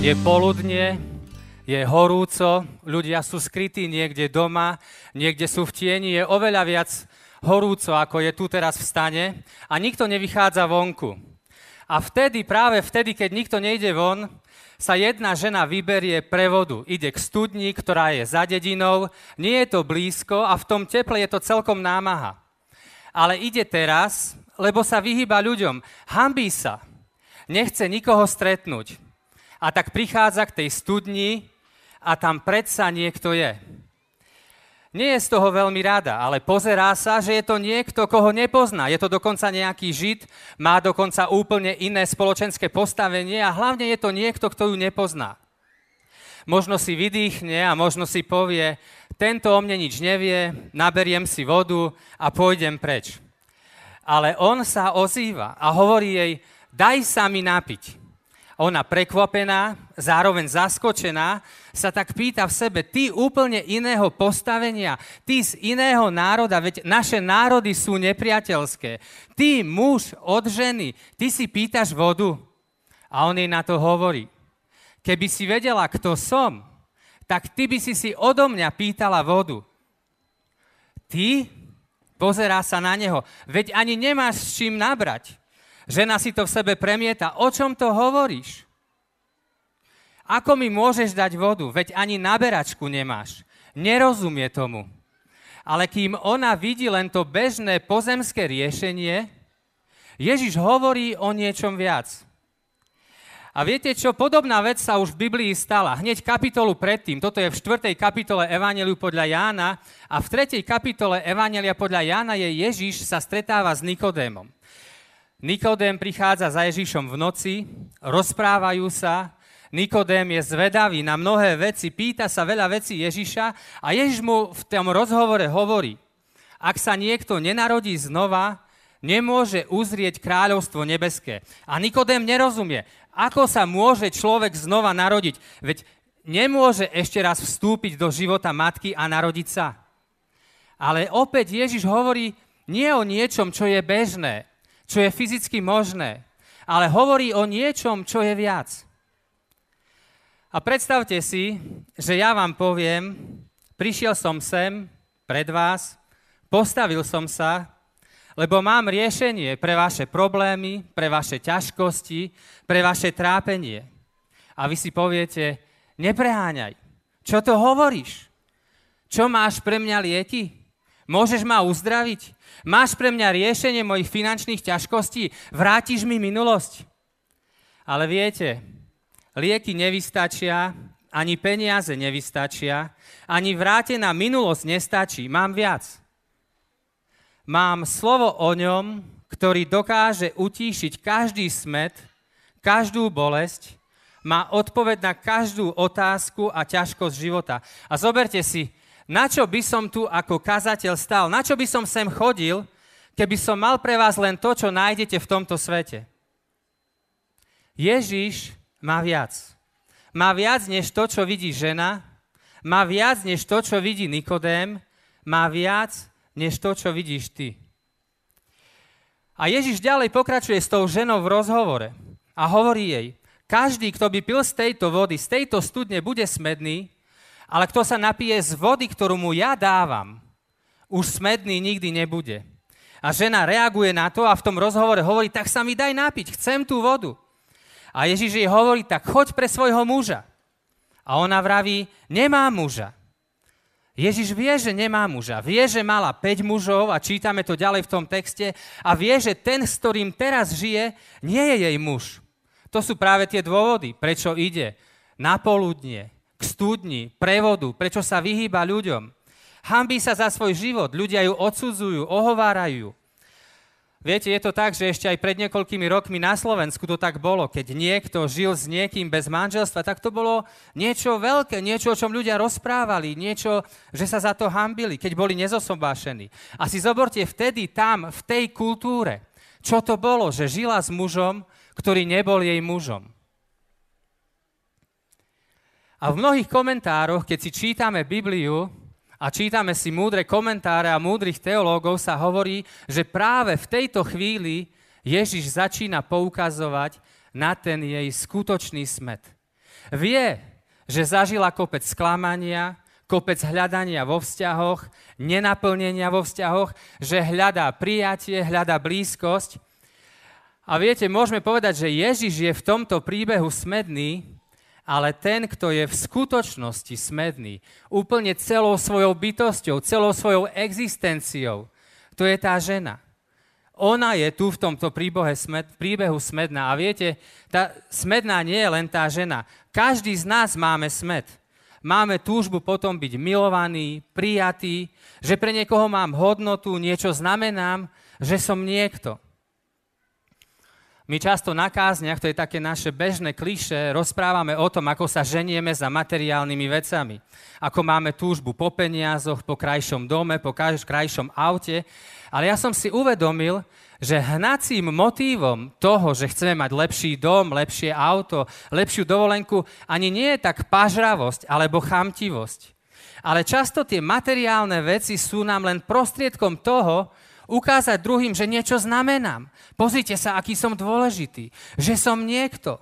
je poludnie, je horúco, ľudia sú skrytí niekde doma, niekde sú v tieni, je oveľa viac horúco, ako je tu teraz v stane a nikto nevychádza vonku. A vtedy, práve vtedy, keď nikto nejde von, sa jedna žena vyberie pre vodu. Ide k studni, ktorá je za dedinou, nie je to blízko a v tom teple je to celkom námaha. Ale ide teraz, lebo sa vyhýba ľuďom. Hambí sa. Nechce nikoho stretnúť a tak prichádza k tej studni a tam predsa niekto je. Nie je z toho veľmi rada, ale pozerá sa, že je to niekto, koho nepozná. Je to dokonca nejaký žid, má dokonca úplne iné spoločenské postavenie a hlavne je to niekto, kto ju nepozná. Možno si vydýchne a možno si povie, tento o mne nič nevie, naberiem si vodu a pôjdem preč. Ale on sa ozýva a hovorí jej, daj sa mi napiť. Ona prekvapená, zároveň zaskočená, sa tak pýta v sebe, ty úplne iného postavenia, ty z iného národa, veď naše národy sú nepriateľské. Ty, muž od ženy, ty si pýtaš vodu. A on jej na to hovorí, keby si vedela, kto som, tak ty by si si odo mňa pýtala vodu. Ty? Pozerá sa na neho, veď ani nemáš s čím nabrať. Žena si to v sebe premieta. O čom to hovoríš? Ako mi môžeš dať vodu? Veď ani naberačku nemáš. Nerozumie tomu. Ale kým ona vidí len to bežné pozemské riešenie, Ježiš hovorí o niečom viac. A viete čo, podobná vec sa už v Biblii stala. Hneď kapitolu predtým, toto je v 4. kapitole Evangeliu podľa Jána a v 3. kapitole Evangelia podľa Jána je Ježiš sa stretáva s Nikodémom. Nikodém prichádza za Ježišom v noci, rozprávajú sa, Nikodém je zvedavý na mnohé veci, pýta sa veľa vecí Ježiša a Ježiš mu v tom rozhovore hovorí, ak sa niekto nenarodí znova, nemôže uzrieť kráľovstvo nebeské. A Nikodém nerozumie, ako sa môže človek znova narodiť, veď nemôže ešte raz vstúpiť do života matky a narodiť sa. Ale opäť Ježiš hovorí nie o niečom, čo je bežné, čo je fyzicky možné, ale hovorí o niečom, čo je viac. A predstavte si, že ja vám poviem, prišiel som sem pred vás, postavil som sa, lebo mám riešenie pre vaše problémy, pre vaše ťažkosti, pre vaše trápenie. A vy si poviete, nepreháňaj. Čo to hovoríš? Čo máš pre mňa lieky? Môžeš ma uzdraviť? Máš pre mňa riešenie mojich finančných ťažkostí? Vrátiš mi minulosť? Ale viete, lieky nevystačia, ani peniaze nevystačia, ani vrátená minulosť nestačí. Mám viac. Mám slovo o ňom, ktorý dokáže utíšiť každý smet, každú bolesť, má odpoveď na každú otázku a ťažkosť života. A zoberte si, na čo by som tu ako kazateľ stal? Na čo by som sem chodil, keby som mal pre vás len to, čo nájdete v tomto svete? Ježiš má viac. Má viac než to, čo vidí žena, má viac než to, čo vidí Nikodém, má viac než to, čo vidíš ty. A Ježiš ďalej pokračuje s tou ženou v rozhovore a hovorí jej, každý, kto by pil z tejto vody, z tejto studne, bude smedný, ale kto sa napije z vody, ktorú mu ja dávam, už smedný nikdy nebude. A žena reaguje na to a v tom rozhovore hovorí, tak sa mi daj napiť, chcem tú vodu. A Ježiš jej hovorí, tak choď pre svojho muža. A ona vraví, nemá muža. Ježiš vie, že nemá muža. Vie, že mala 5 mužov a čítame to ďalej v tom texte a vie, že ten, s ktorým teraz žije, nie je jej muž. To sú práve tie dôvody, prečo ide na poludnie, studni, prevodu, prečo sa vyhýba ľuďom. Hambí sa za svoj život, ľudia ju odsudzujú, ohovárajú. Viete, je to tak, že ešte aj pred niekoľkými rokmi na Slovensku to tak bolo. Keď niekto žil s niekým bez manželstva, tak to bolo niečo veľké, niečo, o čom ľudia rozprávali, niečo, že sa za to hambili, keď boli nezosobášení. A si zoborte vtedy tam, v tej kultúre, čo to bolo, že žila s mužom, ktorý nebol jej mužom. A v mnohých komentároch, keď si čítame Bibliu, a čítame si múdre komentáre a múdrych teológov, sa hovorí, že práve v tejto chvíli Ježiš začína poukazovať na ten jej skutočný smet. Vie, že zažila kopec sklamania, kopec hľadania vo vzťahoch, nenaplnenia vo vzťahoch, že hľadá prijatie, hľadá blízkosť. A viete, môžeme povedať, že Ježiš je v tomto príbehu smedný, ale ten, kto je v skutočnosti smedný, úplne celou svojou bytosťou, celou svojou existenciou, to je tá žena. Ona je tu v tomto príbehu, smed, príbehu smedná. A viete, tá smedná nie je len tá žena. Každý z nás máme smed. Máme túžbu potom byť milovaný, prijatý, že pre niekoho mám hodnotu, niečo znamenám, že som niekto. My často na kázniach, to je také naše bežné kliše, rozprávame o tom, ako sa ženieme za materiálnymi vecami. Ako máme túžbu po peniazoch, po krajšom dome, po krajšom aute. Ale ja som si uvedomil, že hnacím motívom toho, že chceme mať lepší dom, lepšie auto, lepšiu dovolenku, ani nie je tak pažravosť alebo chamtivosť. Ale často tie materiálne veci sú nám len prostriedkom toho, ukázať druhým, že niečo znamenám. Pozrite sa, aký som dôležitý, že som niekto.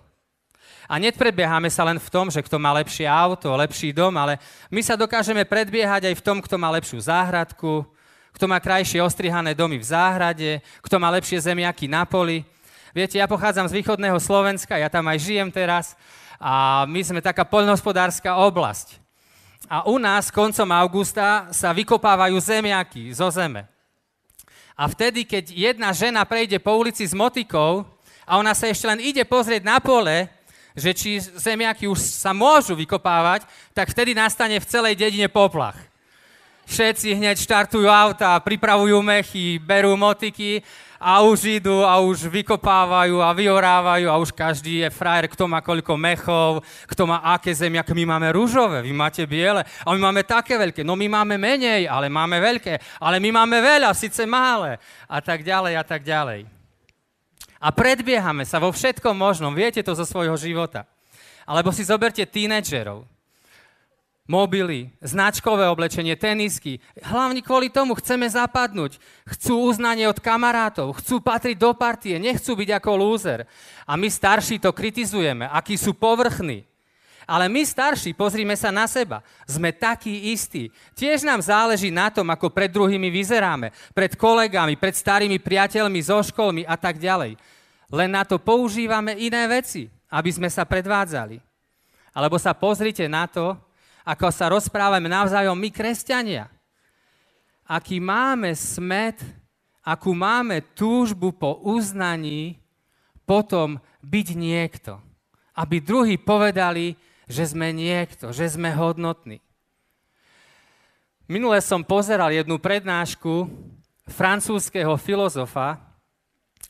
A nepredbiehame sa len v tom, že kto má lepšie auto, lepší dom, ale my sa dokážeme predbiehať aj v tom, kto má lepšiu záhradku, kto má krajšie ostrihané domy v záhrade, kto má lepšie zemiaky na poli. Viete, ja pochádzam z východného Slovenska, ja tam aj žijem teraz a my sme taká poľnohospodárska oblasť. A u nás koncom augusta sa vykopávajú zemiaky zo zeme. A vtedy, keď jedna žena prejde po ulici s motikou a ona sa ešte len ide pozrieť na pole, že či zemiaky už sa môžu vykopávať, tak vtedy nastane v celej dedine poplach. Všetci hneď štartujú auta, pripravujú mechy, berú motiky a už idú a už vykopávajú a vyorávajú a už každý je frajer, kto má koľko mechov, kto má aké zemiaky. My máme rúžové, vy máte biele a my máme také veľké. No my máme menej, ale máme veľké. Ale my máme veľa, síce malé. A tak ďalej a tak ďalej. A predbiehame sa vo všetkom možnom. Viete to zo svojho života. Alebo si zoberte tínedžerov mobily, značkové oblečenie, tenisky. Hlavne kvôli tomu chceme zapadnúť. Chcú uznanie od kamarátov, chcú patriť do partie, nechcú byť ako lúzer. A my starší to kritizujeme, akí sú povrchní. Ale my starší, pozrime sa na seba, sme takí istí. Tiež nám záleží na tom, ako pred druhými vyzeráme, pred kolegami, pred starými priateľmi, zo školmi a tak ďalej. Len na to používame iné veci, aby sme sa predvádzali. Alebo sa pozrite na to, ako sa rozprávame navzájom my, kresťania. Aký máme smet, akú máme túžbu po uznaní, potom byť niekto. Aby druhí povedali, že sme niekto, že sme hodnotní. Minule som pozeral jednu prednášku francúzského filozofa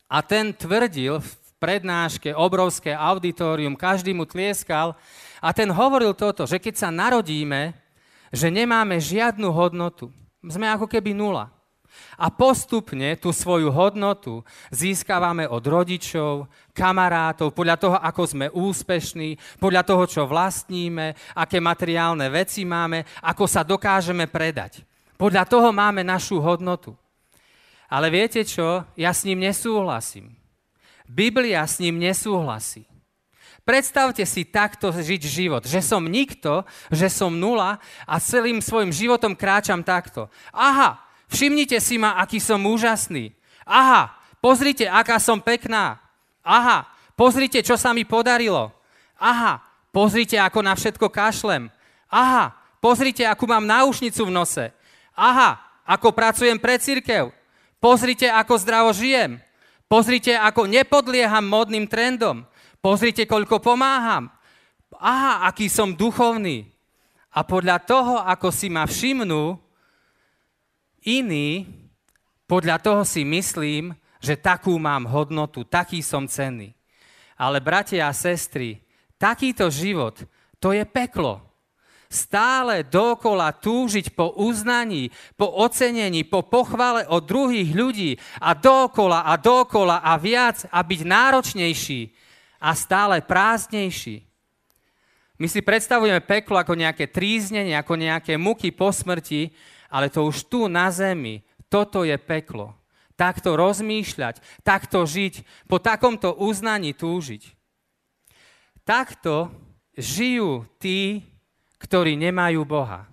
a ten tvrdil v prednáške, obrovské auditorium, každý mu tlieskal, a ten hovoril toto, že keď sa narodíme, že nemáme žiadnu hodnotu. Sme ako keby nula. A postupne tú svoju hodnotu získavame od rodičov, kamarátov, podľa toho, ako sme úspešní, podľa toho, čo vlastníme, aké materiálne veci máme, ako sa dokážeme predať. Podľa toho máme našu hodnotu. Ale viete čo? Ja s ním nesúhlasím. Biblia s ním nesúhlasí. Predstavte si takto žiť život, že som nikto, že som nula a celým svojim životom kráčam takto. Aha, všimnite si ma, aký som úžasný. Aha, pozrite, aká som pekná. Aha, pozrite, čo sa mi podarilo. Aha, pozrite, ako na všetko kašlem. Aha, pozrite, akú mám náušnicu v nose. Aha, ako pracujem pre církev. Pozrite, ako zdravo žijem. Pozrite, ako nepodlieham modným trendom. Pozrite, koľko pomáham. Aha, aký som duchovný. A podľa toho, ako si ma všimnú, iní, podľa toho si myslím, že takú mám hodnotu, taký som cenný. Ale bratia a sestry, takýto život, to je peklo. Stále dokola túžiť po uznaní, po ocenení, po pochvale od druhých ľudí a dokola a dokola a viac a byť náročnejší a stále prázdnejší. My si predstavujeme peklo ako nejaké tríznenie, ako nejaké muky po smrti, ale to už tu na zemi, toto je peklo. Takto rozmýšľať, takto žiť, po takomto uznaní túžiť. Takto žijú tí, ktorí nemajú Boha.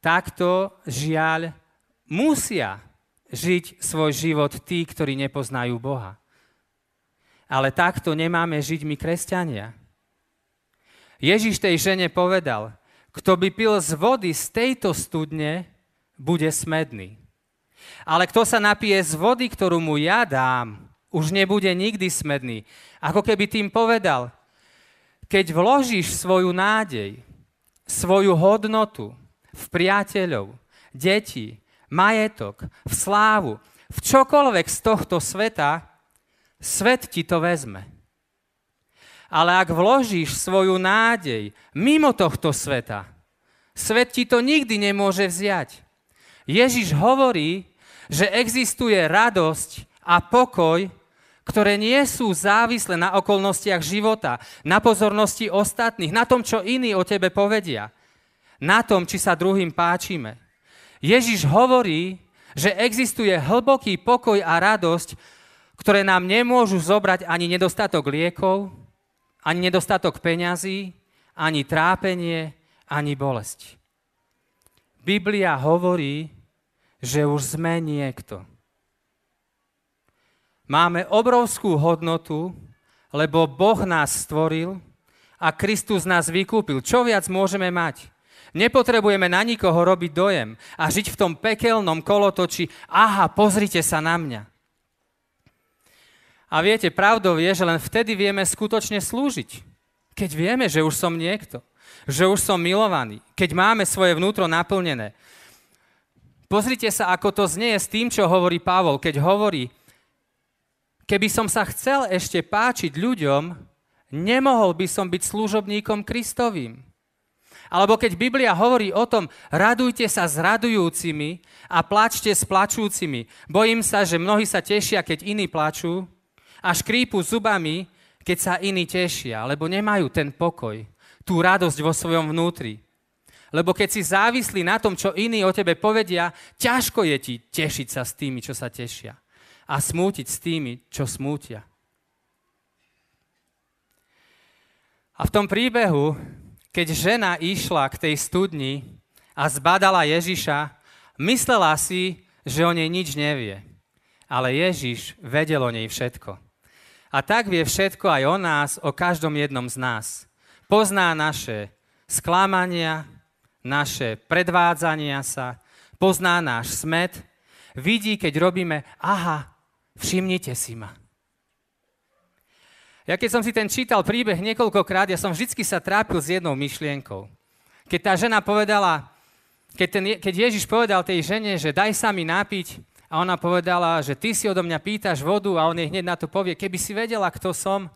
Takto, žiaľ, musia žiť svoj život tí, ktorí nepoznajú Boha. Ale takto nemáme žiť my kresťania. Ježiš tej žene povedal, kto by pil z vody z tejto studne, bude smedný. Ale kto sa napije z vody, ktorú mu ja dám, už nebude nikdy smedný. Ako keby tým povedal, keď vložíš svoju nádej, svoju hodnotu v priateľov, deti, majetok, v slávu, v čokoľvek z tohto sveta, svet ti to vezme. Ale ak vložíš svoju nádej mimo tohto sveta, svet ti to nikdy nemôže vziať. Ježiš hovorí, že existuje radosť a pokoj, ktoré nie sú závislé na okolnostiach života, na pozornosti ostatných, na tom, čo iní o tebe povedia, na tom, či sa druhým páčime. Ježiš hovorí, že existuje hlboký pokoj a radosť, ktoré nám nemôžu zobrať ani nedostatok liekov, ani nedostatok peňazí, ani trápenie, ani bolesť. Biblia hovorí, že už sme niekto Máme obrovskú hodnotu, lebo Boh nás stvoril a Kristus nás vykúpil. Čo viac môžeme mať? Nepotrebujeme na nikoho robiť dojem a žiť v tom pekelnom kolotoči. Aha, pozrite sa na mňa. A viete, pravdou je, že len vtedy vieme skutočne slúžiť. Keď vieme, že už som niekto, že už som milovaný, keď máme svoje vnútro naplnené. Pozrite sa, ako to znie s tým, čo hovorí Pavol, keď hovorí, Keby som sa chcel ešte páčiť ľuďom, nemohol by som byť služobníkom Kristovým. Alebo keď Biblia hovorí o tom, radujte sa s radujúcimi a plačte s plačúcimi. Bojím sa, že mnohí sa tešia, keď iní plačú a škrípu zubami, keď sa iní tešia, lebo nemajú ten pokoj, tú radosť vo svojom vnútri. Lebo keď si závislí na tom, čo iní o tebe povedia, ťažko je ti tešiť sa s tými, čo sa tešia a smútiť s tými, čo smútia. A v tom príbehu, keď žena išla k tej studni a zbadala Ježiša, myslela si, že o nej nič nevie. Ale Ježiš vedel o nej všetko. A tak vie všetko aj o nás, o každom jednom z nás. Pozná naše sklamania, naše predvádzania sa, pozná náš smet, vidí, keď robíme, aha, Všimnite si ma. Ja keď som si ten čítal príbeh niekoľkokrát, ja som vždy sa trápil s jednou myšlienkou. Keď tá žena povedala, keď, ten, keď Ježiš povedal tej žene, že daj sa mi napiť, a ona povedala, že ty si odo mňa pýtaš vodu a on jej hneď na to povie, keby si vedela, kto som,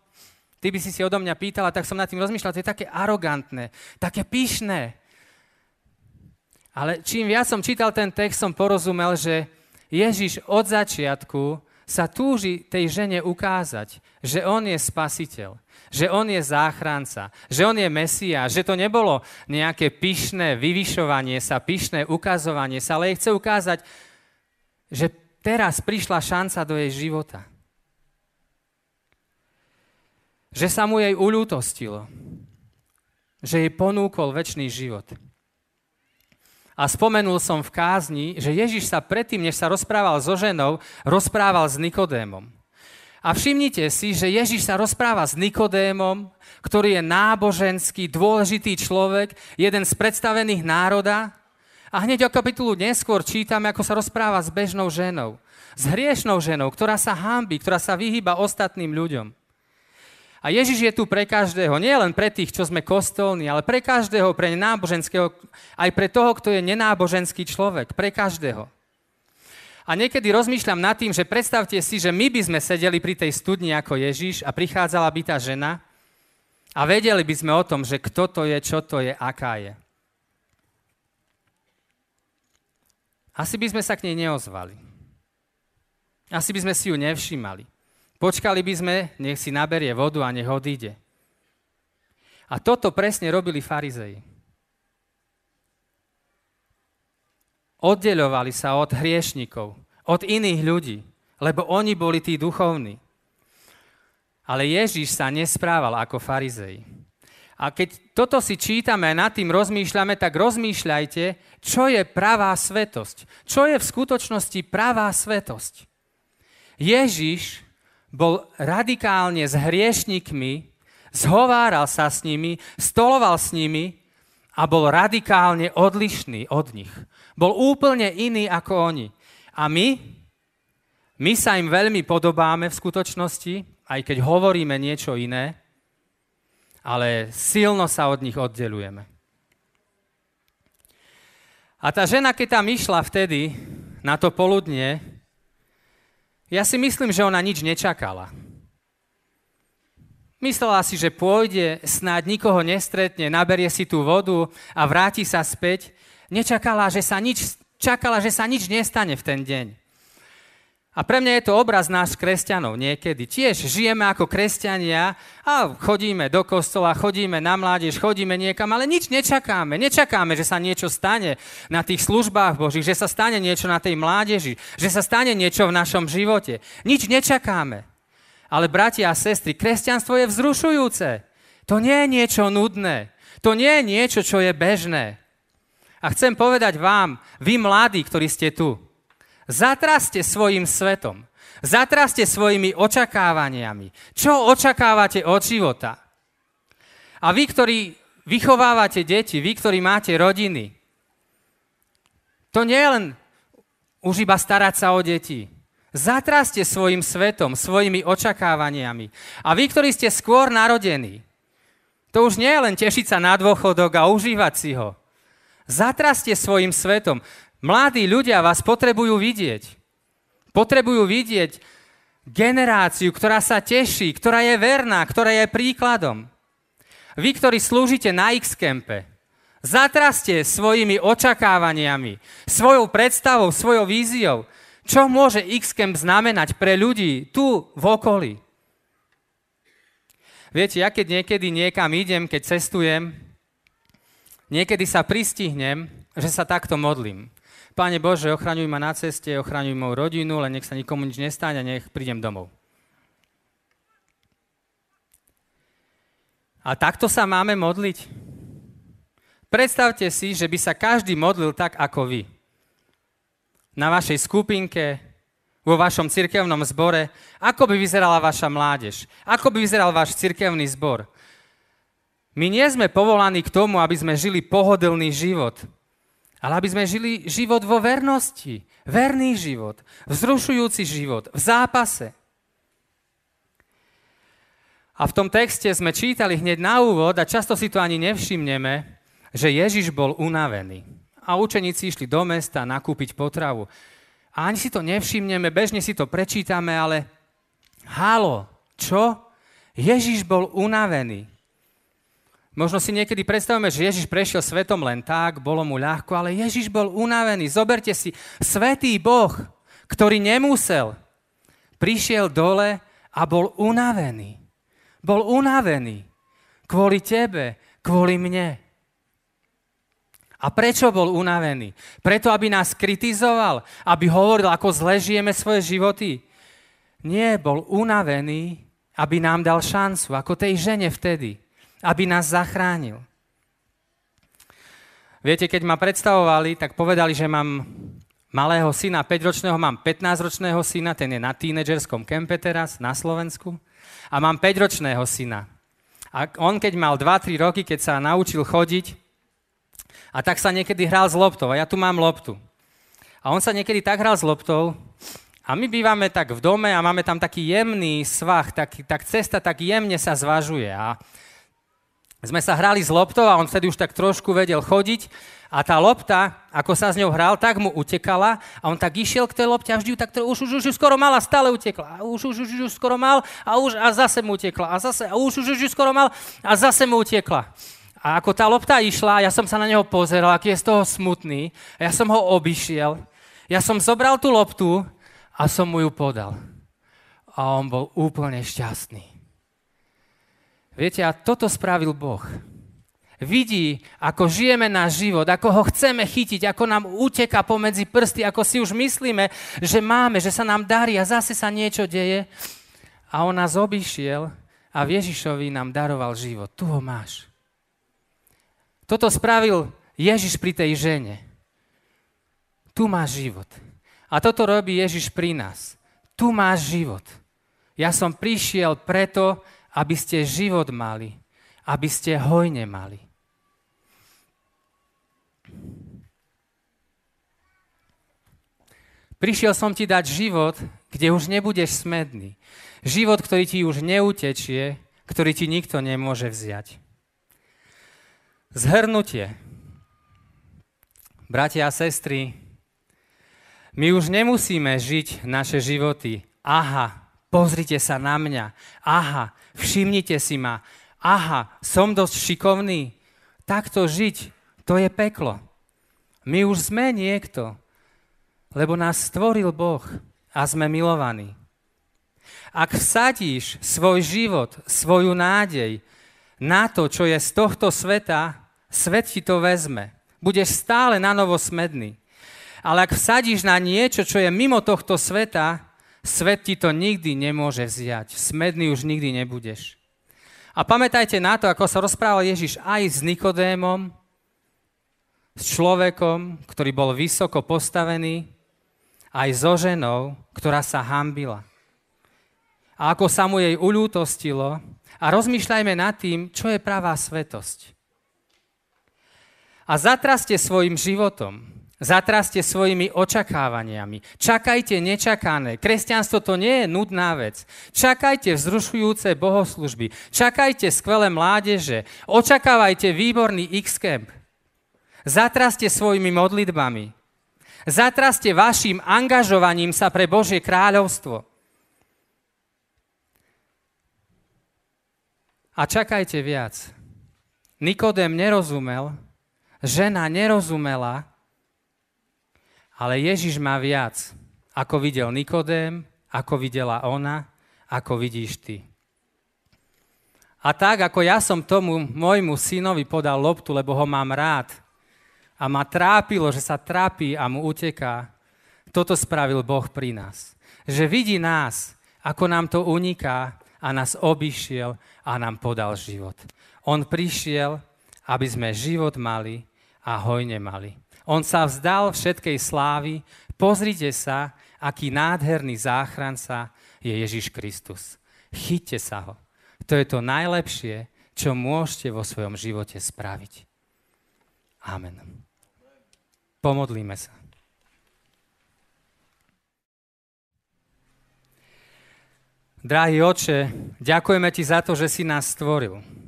ty by si si odo mňa pýtala, tak som nad tým rozmýšľal, to je také arogantné, také pyšné. Ale čím viac som čítal ten text, som porozumel, že Ježiš od začiatku sa túži tej žene ukázať, že on je spasiteľ, že on je záchranca, že on je mesia, že to nebolo nejaké pyšné vyvyšovanie sa, pyšné ukazovanie sa, ale jej chce ukázať, že teraz prišla šanca do jej života. Že sa mu jej uľútostilo, že jej ponúkol väčší život. A spomenul som v kázni, že Ježiš sa predtým, než sa rozprával so ženou, rozprával s Nikodémom. A všimnite si, že Ježiš sa rozpráva s Nikodémom, ktorý je náboženský, dôležitý človek, jeden z predstavených národa. A hneď o kapitulu neskôr čítame, ako sa rozpráva s bežnou ženou. S hriešnou ženou, ktorá sa hámbi, ktorá sa vyhýba ostatným ľuďom. A Ježiš je tu pre každého, nie len pre tých, čo sme kostolní, ale pre každého, pre náboženského, aj pre toho, kto je nenáboženský človek, pre každého. A niekedy rozmýšľam nad tým, že predstavte si, že my by sme sedeli pri tej studni ako Ježiš a prichádzala by tá žena a vedeli by sme o tom, že kto to je, čo to je, aká je. Asi by sme sa k nej neozvali. Asi by sme si ju nevšímali. Počkali by sme, nech si naberie vodu a nech odíde. A toto presne robili farizei. Oddeľovali sa od hriešnikov, od iných ľudí, lebo oni boli tí duchovní. Ale Ježíš sa nesprával ako farizej. A keď toto si čítame a nad tým rozmýšľame, tak rozmýšľajte, čo je pravá svetosť. Čo je v skutočnosti pravá svetosť. Ježíš bol radikálne s hriešnikmi, zhováral sa s nimi, stoloval s nimi a bol radikálne odlišný od nich. Bol úplne iný ako oni. A my? My sa im veľmi podobáme v skutočnosti, aj keď hovoríme niečo iné, ale silno sa od nich oddelujeme. A tá žena, keď tam išla vtedy na to poludne, ja si myslím, že ona nič nečakala. Myslela si, že pôjde, snáď nikoho nestretne, naberie si tú vodu a vráti sa späť nečakala, že sa nič, čakala, že sa nič nestane v ten deň. A pre mňa je to obraz nás kresťanov niekedy. Tiež žijeme ako kresťania a chodíme do kostola, chodíme na mládež, chodíme niekam, ale nič nečakáme. Nečakáme, že sa niečo stane na tých službách Božích, že sa stane niečo na tej mládeži, že sa stane niečo v našom živote. Nič nečakáme. Ale bratia a sestry, kresťanstvo je vzrušujúce. To nie je niečo nudné. To nie je niečo, čo je bežné. A chcem povedať vám, vy mladí, ktorí ste tu, zatraste svojim svetom. Zatraste svojimi očakávaniami. Čo očakávate od života? A vy, ktorí vychovávate deti, vy, ktorí máte rodiny, to nie je len už iba starať sa o deti. Zatraste svojim svetom, svojimi očakávaniami. A vy, ktorí ste skôr narodení, to už nie je len tešiť sa na dôchodok a užívať si ho. Zatraste svojim svetom. Mladí ľudia vás potrebujú vidieť. Potrebujú vidieť generáciu, ktorá sa teší, ktorá je verná, ktorá je príkladom. Vy, ktorí slúžite na X-Campe, zatraste svojimi očakávaniami, svojou predstavou, svojou víziou, čo môže X-Camp znamenať pre ľudí tu v okolí. Viete, ja keď niekedy niekam idem, keď cestujem, Niekedy sa pristihnem, že sa takto modlím. Pane Bože, ochraňuj ma na ceste, ochraňuj moju rodinu, len nech sa nikomu nič nestane a nech prídem domov. A takto sa máme modliť? Predstavte si, že by sa každý modlil tak ako vy. Na vašej skupinke, vo vašom cirkevnom zbore, ako by vyzerala vaša mládež, ako by vyzeral váš cirkevný zbor. My nie sme povolaní k tomu, aby sme žili pohodlný život, ale aby sme žili život vo vernosti. Verný život, vzrušujúci život, v zápase. A v tom texte sme čítali hneď na úvod, a často si to ani nevšimneme, že Ježiš bol unavený. A učeníci išli do mesta nakúpiť potravu. A ani si to nevšimneme, bežne si to prečítame, ale halo, čo? Ježiš bol unavený. Možno si niekedy predstavíme, že Ježiš prešiel svetom len tak, bolo mu ľahko, ale Ježiš bol unavený. Zoberte si, svetý Boh, ktorý nemusel, prišiel dole a bol unavený. Bol unavený. Kvôli tebe, kvôli mne. A prečo bol unavený? Preto, aby nás kritizoval, aby hovoril, ako zle žijeme svoje životy. Nie, bol unavený, aby nám dal šancu, ako tej žene vtedy aby nás zachránil. Viete, keď ma predstavovali, tak povedali, že mám malého syna, 5-ročného, mám 15-ročného syna, ten je na tínedžerskom kempe teraz, na Slovensku. A mám 5-ročného syna. A on, keď mal 2-3 roky, keď sa naučil chodiť, a tak sa niekedy hral s loptou. A ja tu mám loptu. A on sa niekedy tak hral s loptou, a my bývame tak v dome a máme tam taký jemný svah, tak, tak cesta tak jemne sa zvažuje. A sme sa hrali s loptou a on vtedy už tak trošku vedel chodiť a tá lopta, ako sa s ňou hral, tak mu utekala a on tak išiel k tej lopte a vždy ju tak už, už, už, už skoro mal a stále utekla. A už, už, už, už skoro mal a už a zase mu utekla. A zase a už, už, už, už skoro mal a zase mu utekla. A ako tá lopta išla, ja som sa na neho pozeral, aký je z toho smutný. A ja som ho obišiel. Ja som zobral tú loptu a som mu ju podal. A on bol úplne šťastný. Viete, a toto spravil Boh. Vidí, ako žijeme náš život, ako ho chceme chytiť, ako nám uteka pomedzi prsty, ako si už myslíme, že máme, že sa nám darí a zase sa niečo deje. A on nás obišiel a Ježišovi nám daroval život. Tu ho máš. Toto spravil Ježiš pri tej žene. Tu máš život. A toto robí Ježiš pri nás. Tu máš život. Ja som prišiel preto, aby ste život mali, aby ste hojne mali. Prišiel som ti dať život, kde už nebudeš smedný. Život, ktorý ti už neutečie, ktorý ti nikto nemôže vziať. Zhrnutie. Bratia a sestry, my už nemusíme žiť naše životy. Aha, pozrite sa na mňa. Aha, všimnite si ma. Aha, som dosť šikovný. Takto žiť, to je peklo. My už sme niekto, lebo nás stvoril Boh a sme milovaní. Ak vsadíš svoj život, svoju nádej na to, čo je z tohto sveta, svet ti to vezme. Budeš stále na novo smedný. Ale ak vsadíš na niečo, čo je mimo tohto sveta, Svet ti to nikdy nemôže vziať. Smedný už nikdy nebudeš. A pamätajte na to, ako sa rozprával Ježiš aj s Nikodémom, s človekom, ktorý bol vysoko postavený, aj so ženou, ktorá sa hambila. A ako sa mu jej uľútostilo, a rozmýšľajme nad tým, čo je pravá svetosť. A zatraste svojim životom, Zatraste svojimi očakávaniami. Čakajte nečakané. Kresťanstvo to nie je nudná vec. Čakajte vzrušujúce bohoslužby. Čakajte skvelé mládeže. Očakávajte výborný X-Camp. Zatraste svojimi modlitbami. Zatraste vašim angažovaním sa pre Božie kráľovstvo. A čakajte viac. Nikodém nerozumel, žena nerozumela, ale Ježiš má viac, ako videl Nikodém, ako videla ona, ako vidíš ty. A tak, ako ja som tomu môjmu synovi podal loptu, lebo ho mám rád a ma trápilo, že sa trápi a mu uteká, toto spravil Boh pri nás. Že vidí nás, ako nám to uniká a nás obišiel a nám podal život. On prišiel, aby sme život mali a hojne mali. On sa vzdal všetkej slávy. Pozrite sa, aký nádherný záchranca je Ježiš Kristus. Chyťte sa ho. To je to najlepšie, čo môžete vo svojom živote spraviť. Amen. Pomodlíme sa. Drahý oče, ďakujeme ti za to, že si nás stvoril.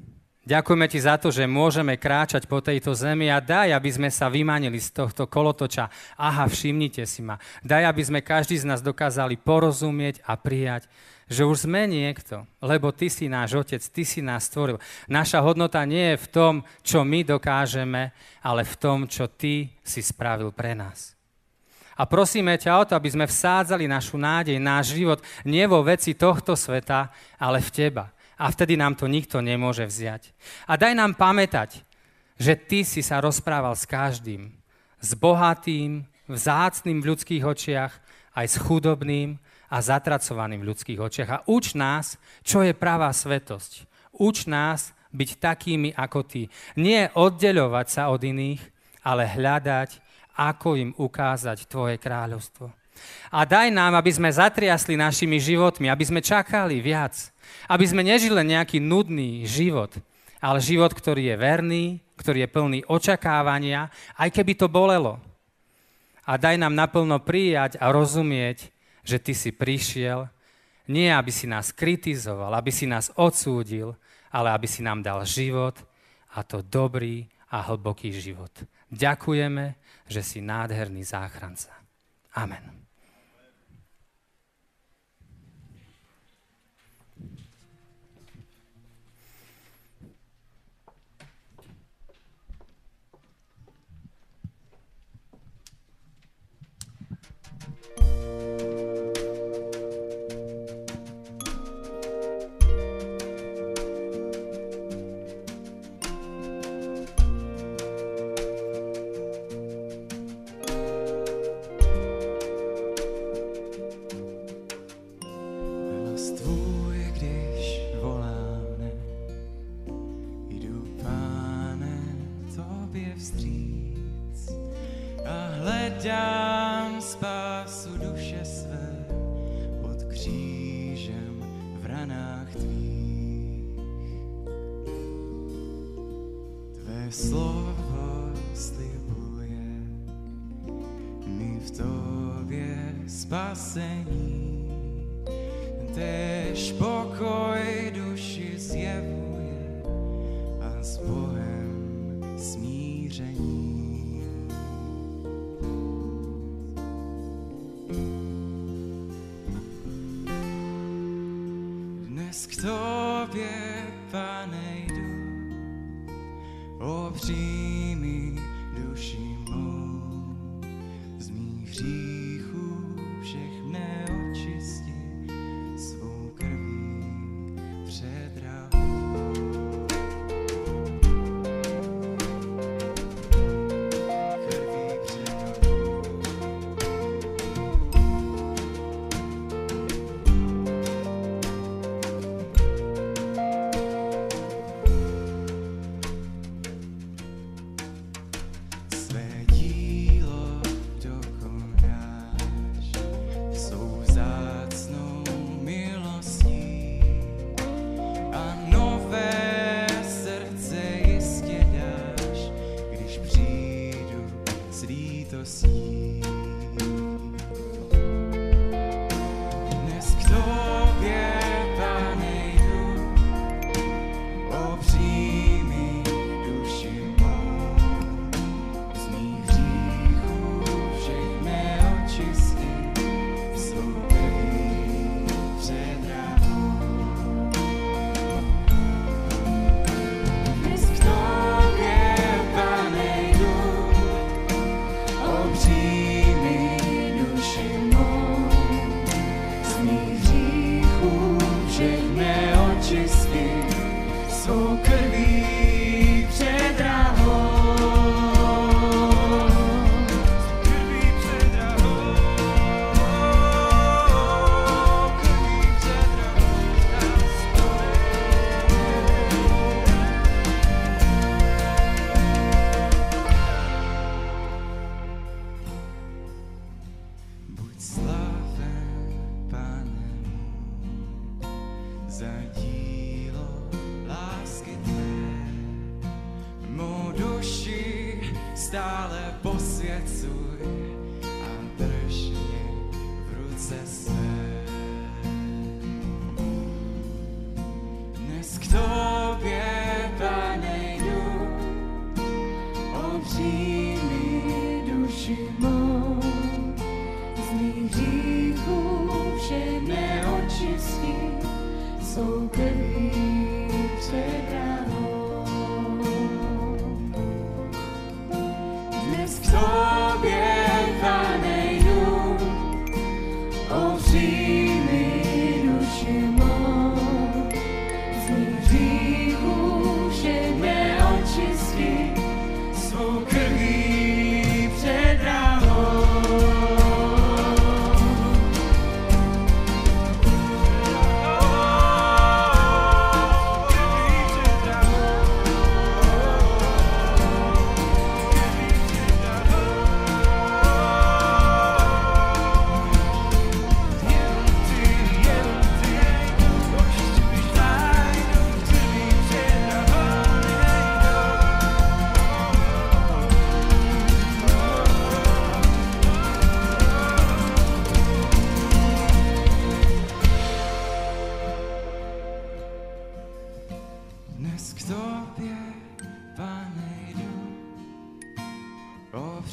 Ďakujeme ti za to, že môžeme kráčať po tejto zemi a daj, aby sme sa vymanili z tohto kolotoča. Aha, všimnite si ma. Daj, aby sme každý z nás dokázali porozumieť a prijať, že už sme niekto, lebo ty si náš otec, ty si nás stvoril. Naša hodnota nie je v tom, čo my dokážeme, ale v tom, čo ty si spravil pre nás. A prosíme ťa o to, aby sme vsádzali našu nádej, náš život nie vo veci tohto sveta, ale v teba a vtedy nám to nikto nemôže vziať. A daj nám pamätať, že ty si sa rozprával s každým. S bohatým, vzácným v ľudských očiach, aj s chudobným a zatracovaným v ľudských očiach. A uč nás, čo je pravá svetosť. Uč nás byť takými ako ty. Nie oddeľovať sa od iných, ale hľadať, ako im ukázať tvoje kráľovstvo. A daj nám, aby sme zatriasli našimi životmi, aby sme čakali viac, aby sme nežili len nejaký nudný život, ale život, ktorý je verný, ktorý je plný očakávania, aj keby to bolelo. A daj nám naplno prijať a rozumieť, že Ty si prišiel, nie aby si nás kritizoval, aby si nás odsúdil, ale aby si nám dal život a to dobrý a hlboký život. Ďakujeme, že si nádherný záchranca. Amen. spasení. Tež pokoj duši zjevuje a s Bohem smíření. Dnes k Tobě, Pane, jdu obří So. tobie, Panie, rób